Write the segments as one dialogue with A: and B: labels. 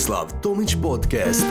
A: Tomislav Tomić Podcast.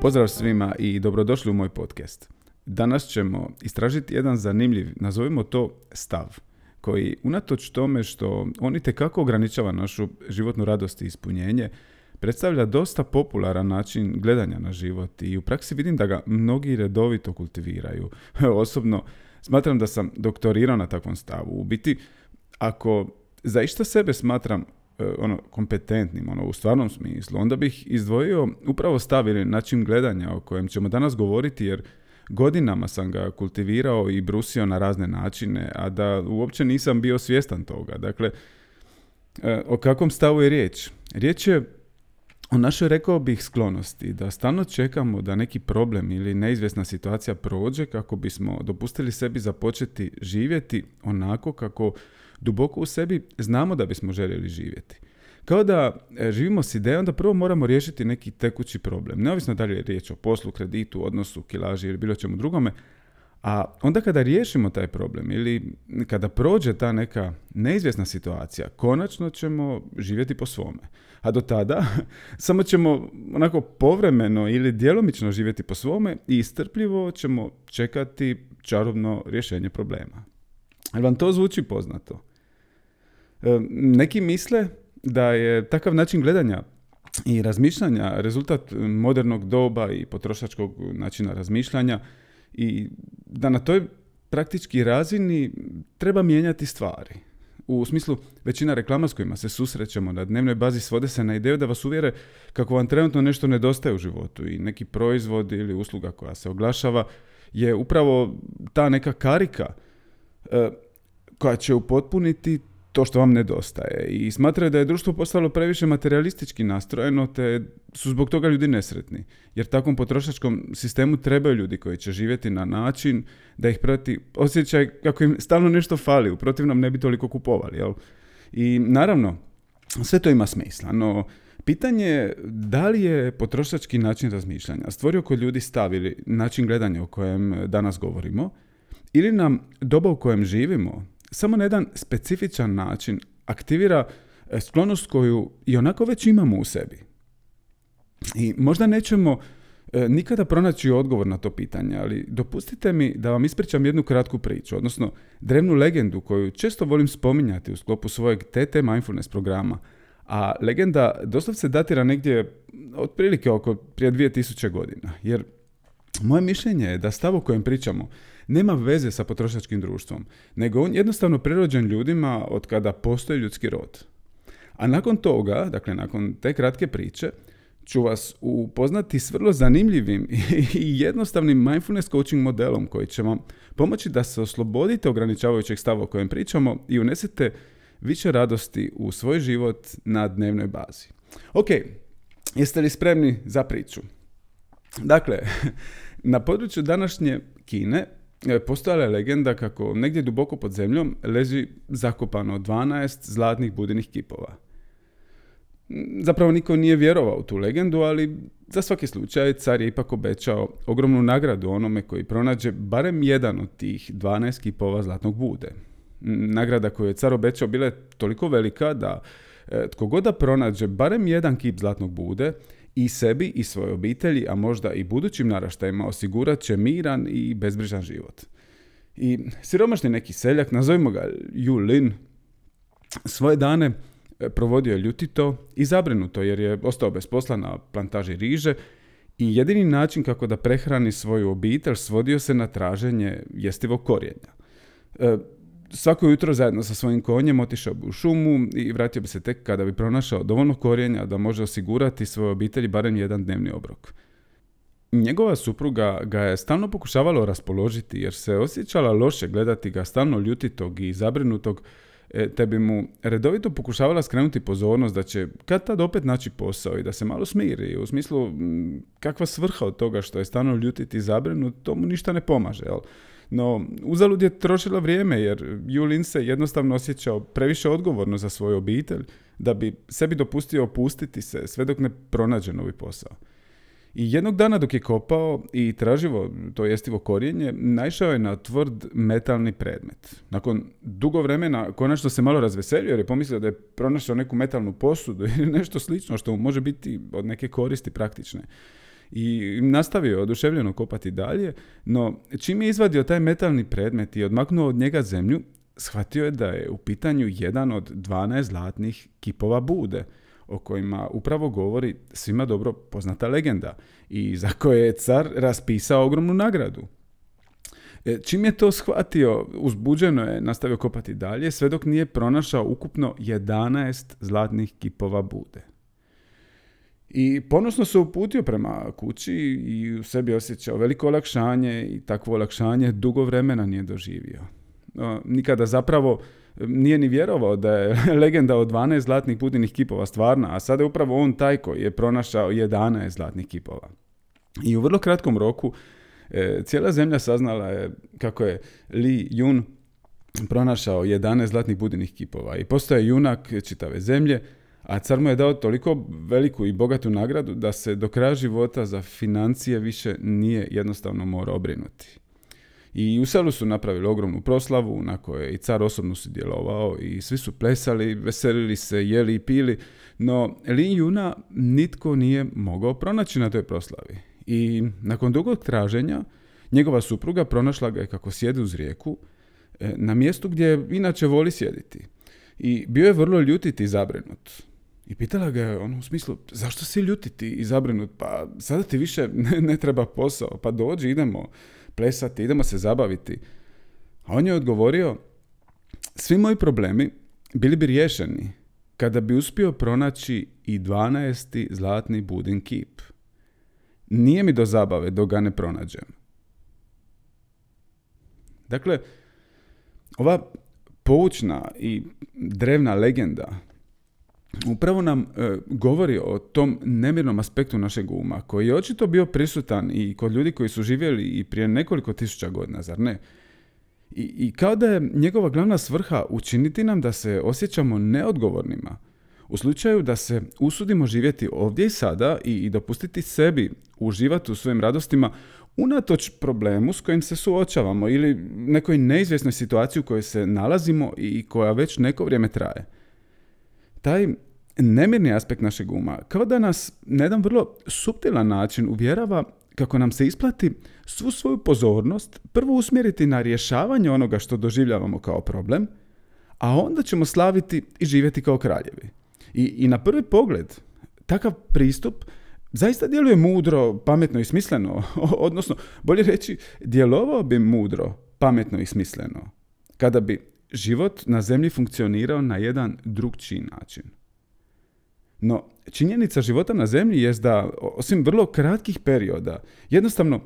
B: Pozdrav svima i dobrodošli u moj podcast. Danas ćemo istražiti jedan zanimljiv, nazovimo to stav, koji unatoč tome što on i tekako ograničava našu životnu radost i ispunjenje, predstavlja dosta popularan način gledanja na život i u praksi vidim da ga mnogi redovito kultiviraju. Osobno smatram da sam doktorirao na takvom stavu. U biti, ako zaista sebe smatram e, ono kompetentnim, ono u stvarnom smislu, onda bih izdvojio upravo stav ili način gledanja o kojem ćemo danas govoriti jer godinama sam ga kultivirao i brusio na razne načine, a da uopće nisam bio svjestan toga. Dakle, e, o kakvom stavu je riječ? Riječ je o našoj, rekao bih, sklonosti, da stalno čekamo da neki problem ili neizvjesna situacija prođe kako bismo dopustili sebi započeti živjeti onako kako duboko u sebi znamo da bismo željeli živjeti. Kao da e, živimo s idejom da prvo moramo riješiti neki tekući problem. Neovisno da li je riječ o poslu, kreditu, odnosu, kilaži ili bilo čemu drugome. A onda kada riješimo taj problem ili kada prođe ta neka neizvjesna situacija, konačno ćemo živjeti po svome. A do tada samo ćemo onako povremeno ili djelomično živjeti po svome i strpljivo ćemo čekati čarobno rješenje problema. Ali vam to zvuči poznato? E, neki misle da je takav način gledanja i razmišljanja rezultat modernog doba i potrošačkog načina razmišljanja i da na toj praktički razini treba mijenjati stvari. U smislu, većina reklama s kojima se susrećemo na dnevnoj bazi svode se na ideju da vas uvjere kako vam trenutno nešto nedostaje u životu i neki proizvod ili usluga koja se oglašava je upravo ta neka karika e, koja će upotpuniti to što vam nedostaje i smatraju da je društvo postalo previše materialistički nastrojeno te su zbog toga ljudi nesretni. Jer takvom potrošačkom sistemu trebaju ljudi koji će živjeti na način da ih prati osjećaj kako im stalno nešto fali, u protivnom ne bi toliko kupovali. Jel? I naravno, sve to ima smisla, no pitanje je da li je potrošački način razmišljanja stvorio kod ljudi stavili način gledanja o kojem danas govorimo ili nam doba u kojem živimo samo na jedan specifičan način aktivira e, sklonost koju i onako već imamo u sebi. I možda nećemo e, nikada pronaći odgovor na to pitanje, ali dopustite mi da vam ispričam jednu kratku priču, odnosno drevnu legendu koju često volim spominjati u sklopu svojeg TT Mindfulness programa, a legenda doslovce datira negdje otprilike oko prije 2000 godina, jer moje mišljenje je da stav o kojem pričamo nema veze sa potrošačkim društvom, nego on jednostavno prirođen ljudima od kada postoji ljudski rod. A nakon toga, dakle nakon te kratke priče, ću vas upoznati s vrlo zanimljivim i jednostavnim mindfulness coaching modelom koji će vam pomoći da se oslobodite ograničavajućeg stava o kojem pričamo i unesete više radosti u svoj život na dnevnoj bazi. Ok, jeste li spremni za priču? Dakle, na području današnje Kine postojala je legenda kako negdje duboko pod zemljom leži zakopano 12 zlatnih budenih kipova. Zapravo niko nije vjerovao u tu legendu, ali za svaki slučaj car je ipak obećao ogromnu nagradu onome koji pronađe barem jedan od tih 12 kipova zlatnog bude. Nagrada koju je car obećao bila je toliko velika da e, tko god da pronađe barem jedan kip zlatnog bude, i sebi i svojoj obitelji, a možda i budućim naraštajima osigurat će miran i bezbrižan život. I siromašni neki seljak, nazovimo ga Yu Lin, svoje dane e, provodio je ljutito i zabrinuto jer je ostao bez posla na plantaži riže i jedini način kako da prehrani svoju obitelj svodio se na traženje jestivog korijenja. E, svako jutro zajedno sa svojim konjem otišao bi u šumu i vratio bi se tek kada bi pronašao dovoljno korijenja da može osigurati svojoj obitelji barem jedan dnevni obrok. Njegova supruga ga je stalno pokušavalo raspoložiti jer se osjećala loše gledati ga stalno ljutitog i zabrinutog e, te bi mu redovito pokušavala skrenuti pozornost da će kad tad opet naći posao i da se malo smiri. U smislu, kakva svrha od toga što je stalno ljutiti i zabrinut, to mu ništa ne pomaže. Jel? No, uzalud je trošila vrijeme jer Julin se jednostavno osjećao previše odgovorno za svoju obitelj, da bi sebi dopustio opustiti se sve dok ne pronađe novi posao. I jednog dana dok je kopao i traživo to jestivo korijenje, naišao je na tvrd metalni predmet. Nakon dugo vremena konačno se malo razveselio jer je pomislio da je pronašao neku metalnu posudu ili nešto slično što mu može biti od neke koristi praktične. I nastavio oduševljeno kopati dalje, no čim je izvadio taj metalni predmet i odmaknuo od njega zemlju, shvatio je da je u pitanju jedan od 12 zlatnih kipova bude – o kojima upravo govori svima dobro poznata legenda i za koje je car raspisao ogromnu nagradu. E, čim je to shvatio, uzbuđeno je nastavio kopati dalje, sve dok nije pronašao ukupno 11 zlatnih kipova bude. I ponosno se uputio prema kući i u sebi osjećao veliko olakšanje i takvo olakšanje dugo vremena nije doživio. nikada zapravo nije ni vjerovao da je legenda od 12 zlatnih budinih kipova stvarna, a sada je upravo on taj koji je pronašao 11 zlatnih kipova. I u vrlo kratkom roku e, cijela zemlja saznala je kako je Li Yun pronašao 11 zlatnih budinih kipova i postoje junak čitave zemlje, a car mu je dao toliko veliku i bogatu nagradu da se do kraja života za financije više nije jednostavno morao obrinuti. I u selu su napravili ogromnu proslavu na kojoj je i car osobno sudjelovao i svi su plesali, veselili se, jeli i pili, no Lin Juna nitko nije mogao pronaći na toj proslavi. I nakon dugog traženja, njegova supruga pronašla ga je kako sjedi uz rijeku, e, na mjestu gdje inače voli sjediti. I bio je vrlo ljutiti i zabrinut. I pitala ga je ono u smislu, zašto si ljutiti i zabrinut? Pa sada ti više ne, ne treba posao, pa dođi, idemo plesati, idemo se zabaviti. A on je odgovorio, svi moji problemi bili bi riješeni kada bi uspio pronaći i 12. zlatni budin kip. Nije mi do zabave dok ga ne pronađem. Dakle, ova poučna i drevna legenda upravo nam e, govori o tom nemirnom aspektu našeg uma, koji je očito bio prisutan i kod ljudi koji su živjeli i prije nekoliko tisuća godina, zar ne? I, I kao da je njegova glavna svrha učiniti nam da se osjećamo neodgovornima, u slučaju da se usudimo živjeti ovdje i sada i, i dopustiti sebi uživati u svojim radostima unatoč problemu s kojim se suočavamo ili nekoj neizvjesnoj situaciji u kojoj se nalazimo i koja već neko vrijeme traje. Taj nemirni aspekt našeg uma, kao da nas na jedan vrlo suptilan način uvjerava kako nam se isplati svu svoju pozornost prvo usmjeriti na rješavanje onoga što doživljavamo kao problem, a onda ćemo slaviti i živjeti kao kraljevi. I, i na prvi pogled, takav pristup zaista djeluje mudro, pametno i smisleno, odnosno, bolje reći, djelovao bi mudro, pametno i smisleno, kada bi život na zemlji funkcionirao na jedan drugčiji način. No, činjenica života na zemlji je da, osim vrlo kratkih perioda, jednostavno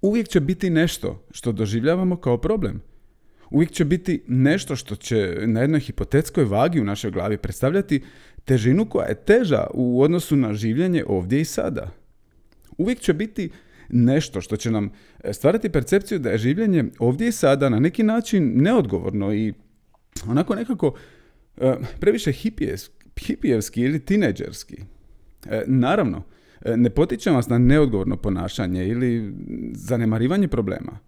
B: uvijek će biti nešto što doživljavamo kao problem. Uvijek će biti nešto što će na jednoj hipotetskoj vagi u našoj glavi predstavljati težinu koja je teža u odnosu na življenje ovdje i sada. Uvijek će biti nešto što će nam stvarati percepciju da je življenje ovdje i sada na neki način neodgovorno i onako nekako uh, previše hipijevski hipijevski ili tineđerski. E, naravno, e, ne potičem vas na neodgovorno ponašanje ili zanemarivanje problema.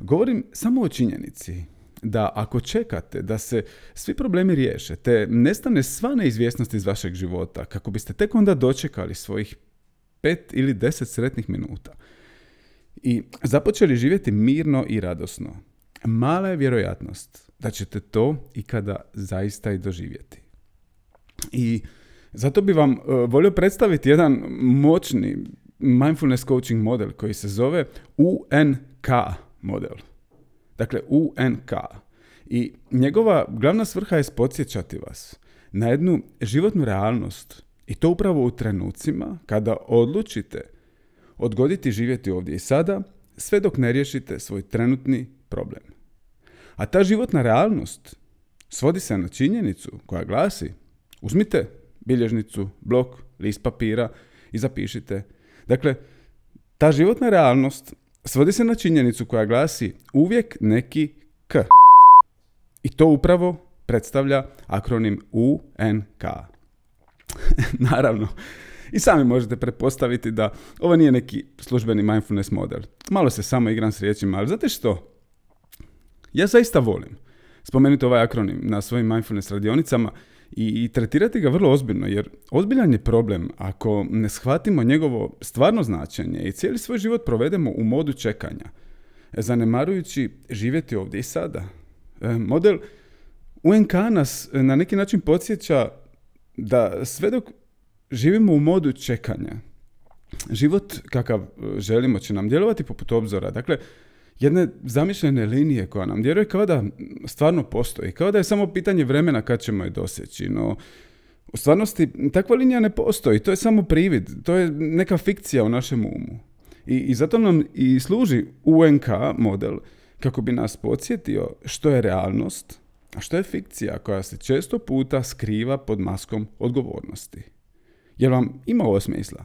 B: Govorim samo o činjenici da ako čekate da se svi problemi riješe, te nestane sva neizvjesnost iz vašeg života, kako biste tek onda dočekali svojih pet ili deset sretnih minuta i započeli živjeti mirno i radosno, mala je vjerojatnost da ćete to ikada zaista i doživjeti. I zato bi vam uh, volio predstaviti jedan moćni mindfulness coaching model koji se zove UNK model. Dakle, UNK. I njegova glavna svrha je podsjećati vas na jednu životnu realnost i to upravo u trenucima kada odlučite odgoditi živjeti ovdje i sada sve dok ne riješite svoj trenutni problem. A ta životna realnost svodi se na činjenicu koja glasi Uzmite bilježnicu, blok, list papira i zapišite. Dakle, ta životna realnost svodi se na činjenicu koja glasi uvijek neki K. I to upravo predstavlja akronim UNK. Naravno, i sami možete pretpostaviti da ovo nije neki službeni mindfulness model. Malo se samo igram s riječima, ali znate što? Ja zaista volim spomenuti ovaj akronim na svojim mindfulness radionicama i, tretirati ga vrlo ozbiljno, jer ozbiljan je problem ako ne shvatimo njegovo stvarno značenje i cijeli svoj život provedemo u modu čekanja, zanemarujući živjeti ovdje i sada. E, model UNK nas na neki način podsjeća da sve dok živimo u modu čekanja, život kakav želimo će nam djelovati poput obzora. Dakle, jedne zamišljene linije koja nam djeluje kao da stvarno postoji, kao da je samo pitanje vremena kad ćemo je doseći, no u stvarnosti takva linija ne postoji, to je samo privid, to je neka fikcija u našem umu. I, i zato nam i služi UNK model kako bi nas podsjetio što je realnost, a što je fikcija koja se često puta skriva pod maskom odgovornosti. Jer vam ima ovo smisla?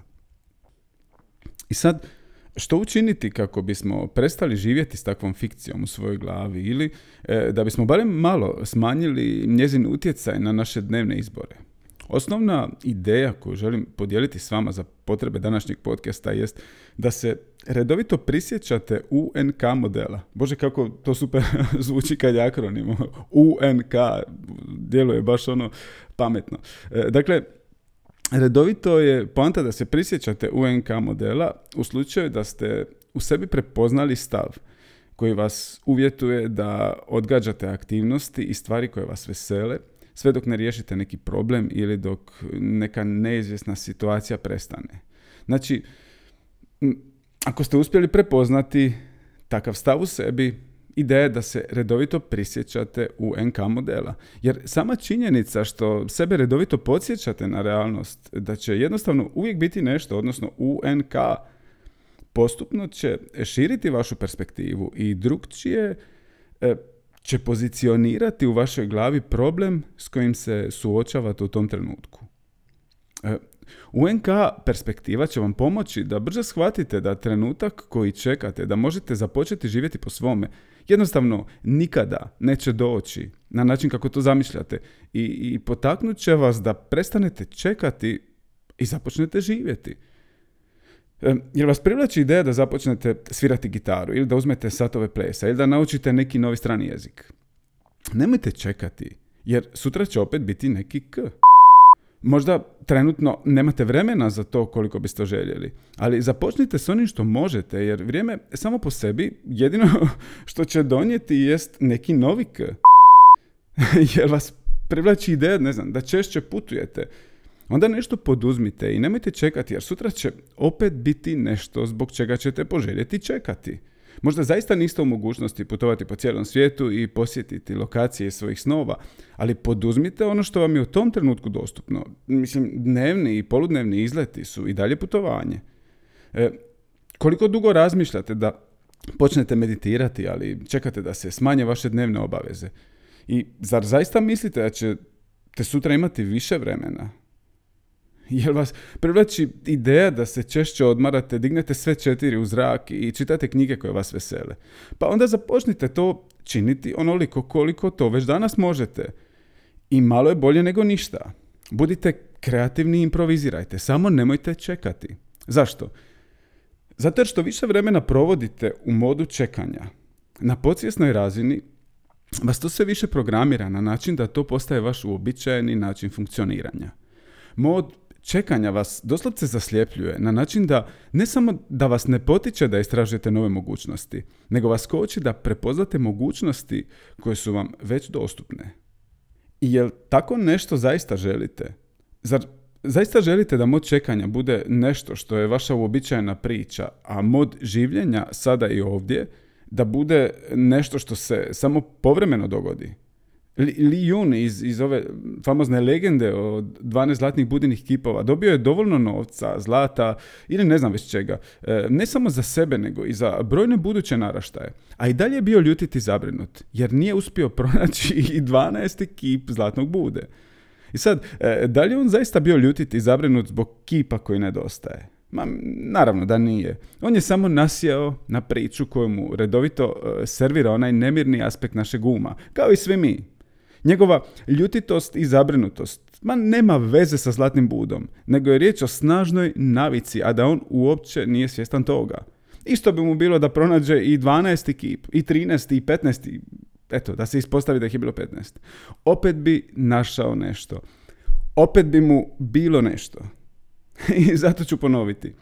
B: I sad, što učiniti kako bismo prestali živjeti s takvom fikcijom u svojoj glavi ili e, da bismo barem malo smanjili njezin utjecaj na naše dnevne izbore? Osnovna ideja koju želim podijeliti s vama za potrebe današnjeg podcasta jest da se redovito prisjećate UNK modela. Bože kako to super zvuči kad je akronim. UNK djeluje baš ono pametno. E, dakle, redovito je poanta da se prisjećate UNK modela u slučaju da ste u sebi prepoznali stav koji vas uvjetuje da odgađate aktivnosti i stvari koje vas vesele, sve dok ne riješite neki problem ili dok neka neizvjesna situacija prestane. Znači, ako ste uspjeli prepoznati takav stav u sebi, ideja da se redovito prisjećate u NK modela. Jer sama činjenica što sebe redovito podsjećate na realnost, da će jednostavno uvijek biti nešto, odnosno UNK, postupno će širiti vašu perspektivu i drugčije e, će pozicionirati u vašoj glavi problem s kojim se suočavate u tom trenutku. E, UNK perspektiva će vam pomoći da brže shvatite da trenutak koji čekate, da možete započeti živjeti po svome, jednostavno nikada neće doći na način kako to zamišljate i, i potaknut će vas da prestanete čekati i započnete živjeti. E, jer vas privlači ideja da započnete svirati gitaru ili da uzmete satove plesa ili da naučite neki novi strani jezik. Nemojte čekati, jer sutra će opet biti neki k. Možda trenutno nemate vremena za to koliko biste željeli, ali započnite s onim što možete, jer vrijeme samo po sebi jedino što će donijeti jest neki novi k. jer vas privlači ideja, ne znam, da češće putujete, onda nešto poduzmite i nemojte čekati, jer sutra će opet biti nešto zbog čega ćete poželjeti čekati. Možda zaista niste u mogućnosti putovati po cijelom svijetu i posjetiti lokacije svojih snova, ali poduzmite ono što vam je u tom trenutku dostupno. Mislim, dnevni i poludnevni izleti su i dalje putovanje. E, koliko dugo razmišljate da počnete meditirati, ali čekate da se smanje vaše dnevne obaveze? I zar zaista mislite da ćete sutra imati više vremena? Jel vas privlači ideja da se češće odmarate, dignete sve četiri u zrak i čitate knjige koje vas vesele? Pa onda započnite to činiti onoliko koliko to već danas možete. I malo je bolje nego ništa. Budite kreativni i improvizirajte, samo nemojte čekati. Zašto? Zato jer što više vremena provodite u modu čekanja, na podsvjesnoj razini vas to sve više programira na način da to postaje vaš uobičajeni način funkcioniranja. Mod čekanja vas doslovce zasljepljuje na način da ne samo da vas ne potiče da istražujete nove mogućnosti, nego vas koči da prepoznate mogućnosti koje su vam već dostupne. I jel tako nešto zaista želite? Zar zaista želite da mod čekanja bude nešto što je vaša uobičajena priča, a mod življenja sada i ovdje da bude nešto što se samo povremeno dogodi? Li Yun iz, iz ove famozne legende o 12 zlatnih budinih kipova dobio je dovoljno novca, zlata ili ne znam već čega. E, ne samo za sebe, nego i za brojne buduće naraštaje. A i dalje je bio ljutit i zabrinut, jer nije uspio pronaći i 12. kip zlatnog bude. I sad, e, da li je on zaista bio ljutit i zabrinut zbog kipa koji nedostaje? Ma, naravno da nije. On je samo nasjeo na priču koju mu redovito e, servira onaj nemirni aspekt našeg uma, kao i svi mi. Njegova ljutitost i zabrinutost ma nema veze sa zlatnim budom, nego je riječ o snažnoj navici, a da on uopće nije svjestan toga. Isto bi mu bilo da pronađe i 12. kip, i 13. i 15. Eto, da se ispostavi da ih je bilo 15. Opet bi našao nešto. Opet bi mu bilo nešto. I zato ću ponoviti.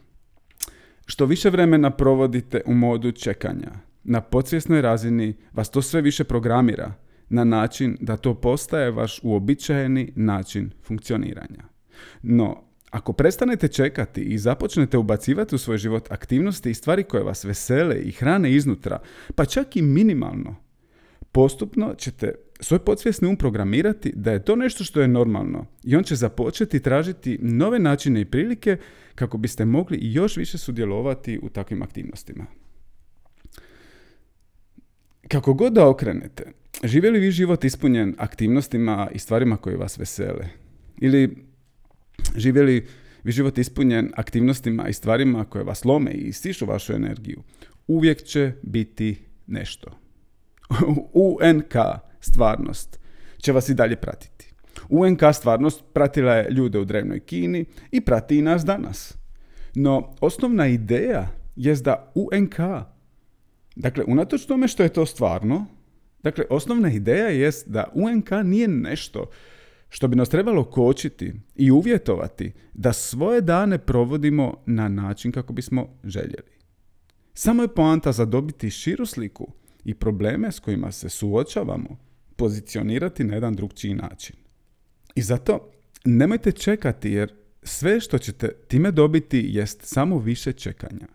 B: Što više vremena provodite u modu čekanja, na podsvjesnoj razini vas to sve više programira na način da to postaje vaš uobičajeni način funkcioniranja. No, ako prestanete čekati i započnete ubacivati u svoj život aktivnosti i stvari koje vas vesele i hrane iznutra, pa čak i minimalno, postupno ćete svoj podsvjesni um programirati da je to nešto što je normalno i on će započeti tražiti nove načine i prilike kako biste mogli još više sudjelovati u takvim aktivnostima. Kako god da okrenete, žive li vi život ispunjen aktivnostima i stvarima koje vas vesele? Ili žive li vi život ispunjen aktivnostima i stvarima koje vas lome i stišu vašu energiju? Uvijek će biti nešto. UNK stvarnost će vas i dalje pratiti. UNK stvarnost pratila je ljude u drevnoj Kini i prati i nas danas. No, osnovna ideja je da UNK, dakle, unatoč tome što je to stvarno, dakle, osnovna ideja jest da UNK nije nešto što bi nas trebalo kočiti i uvjetovati da svoje dane provodimo na način kako bismo željeli. Samo je poanta zadobiti širu sliku i probleme s kojima se suočavamo pozicionirati na jedan drugčiji način. I zato nemojte čekati jer sve što ćete time dobiti jest samo više čekanja.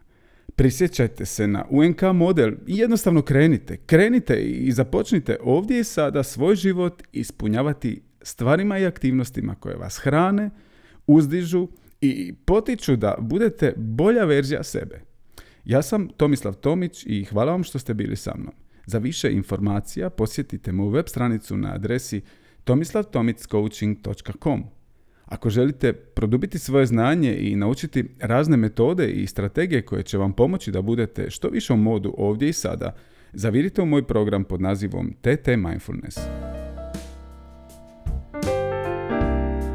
B: Prisjećajte se na UNK model i jednostavno krenite. Krenite i započnite ovdje i sada svoj život ispunjavati stvarima i aktivnostima koje vas hrane, uzdižu i potiču da budete bolja verzija sebe. Ja sam Tomislav Tomić i hvala vam što ste bili sa mnom. Za više informacija posjetite moju web stranicu na adresi tomislavtomiccoaching.com. Ako želite produbiti svoje znanje i naučiti razne metode i strategije koje će vam pomoći da budete što više u modu ovdje i sada, zavirite u moj program pod nazivom TT Mindfulness.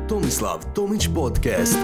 A: Tomislav Tomić Podcast.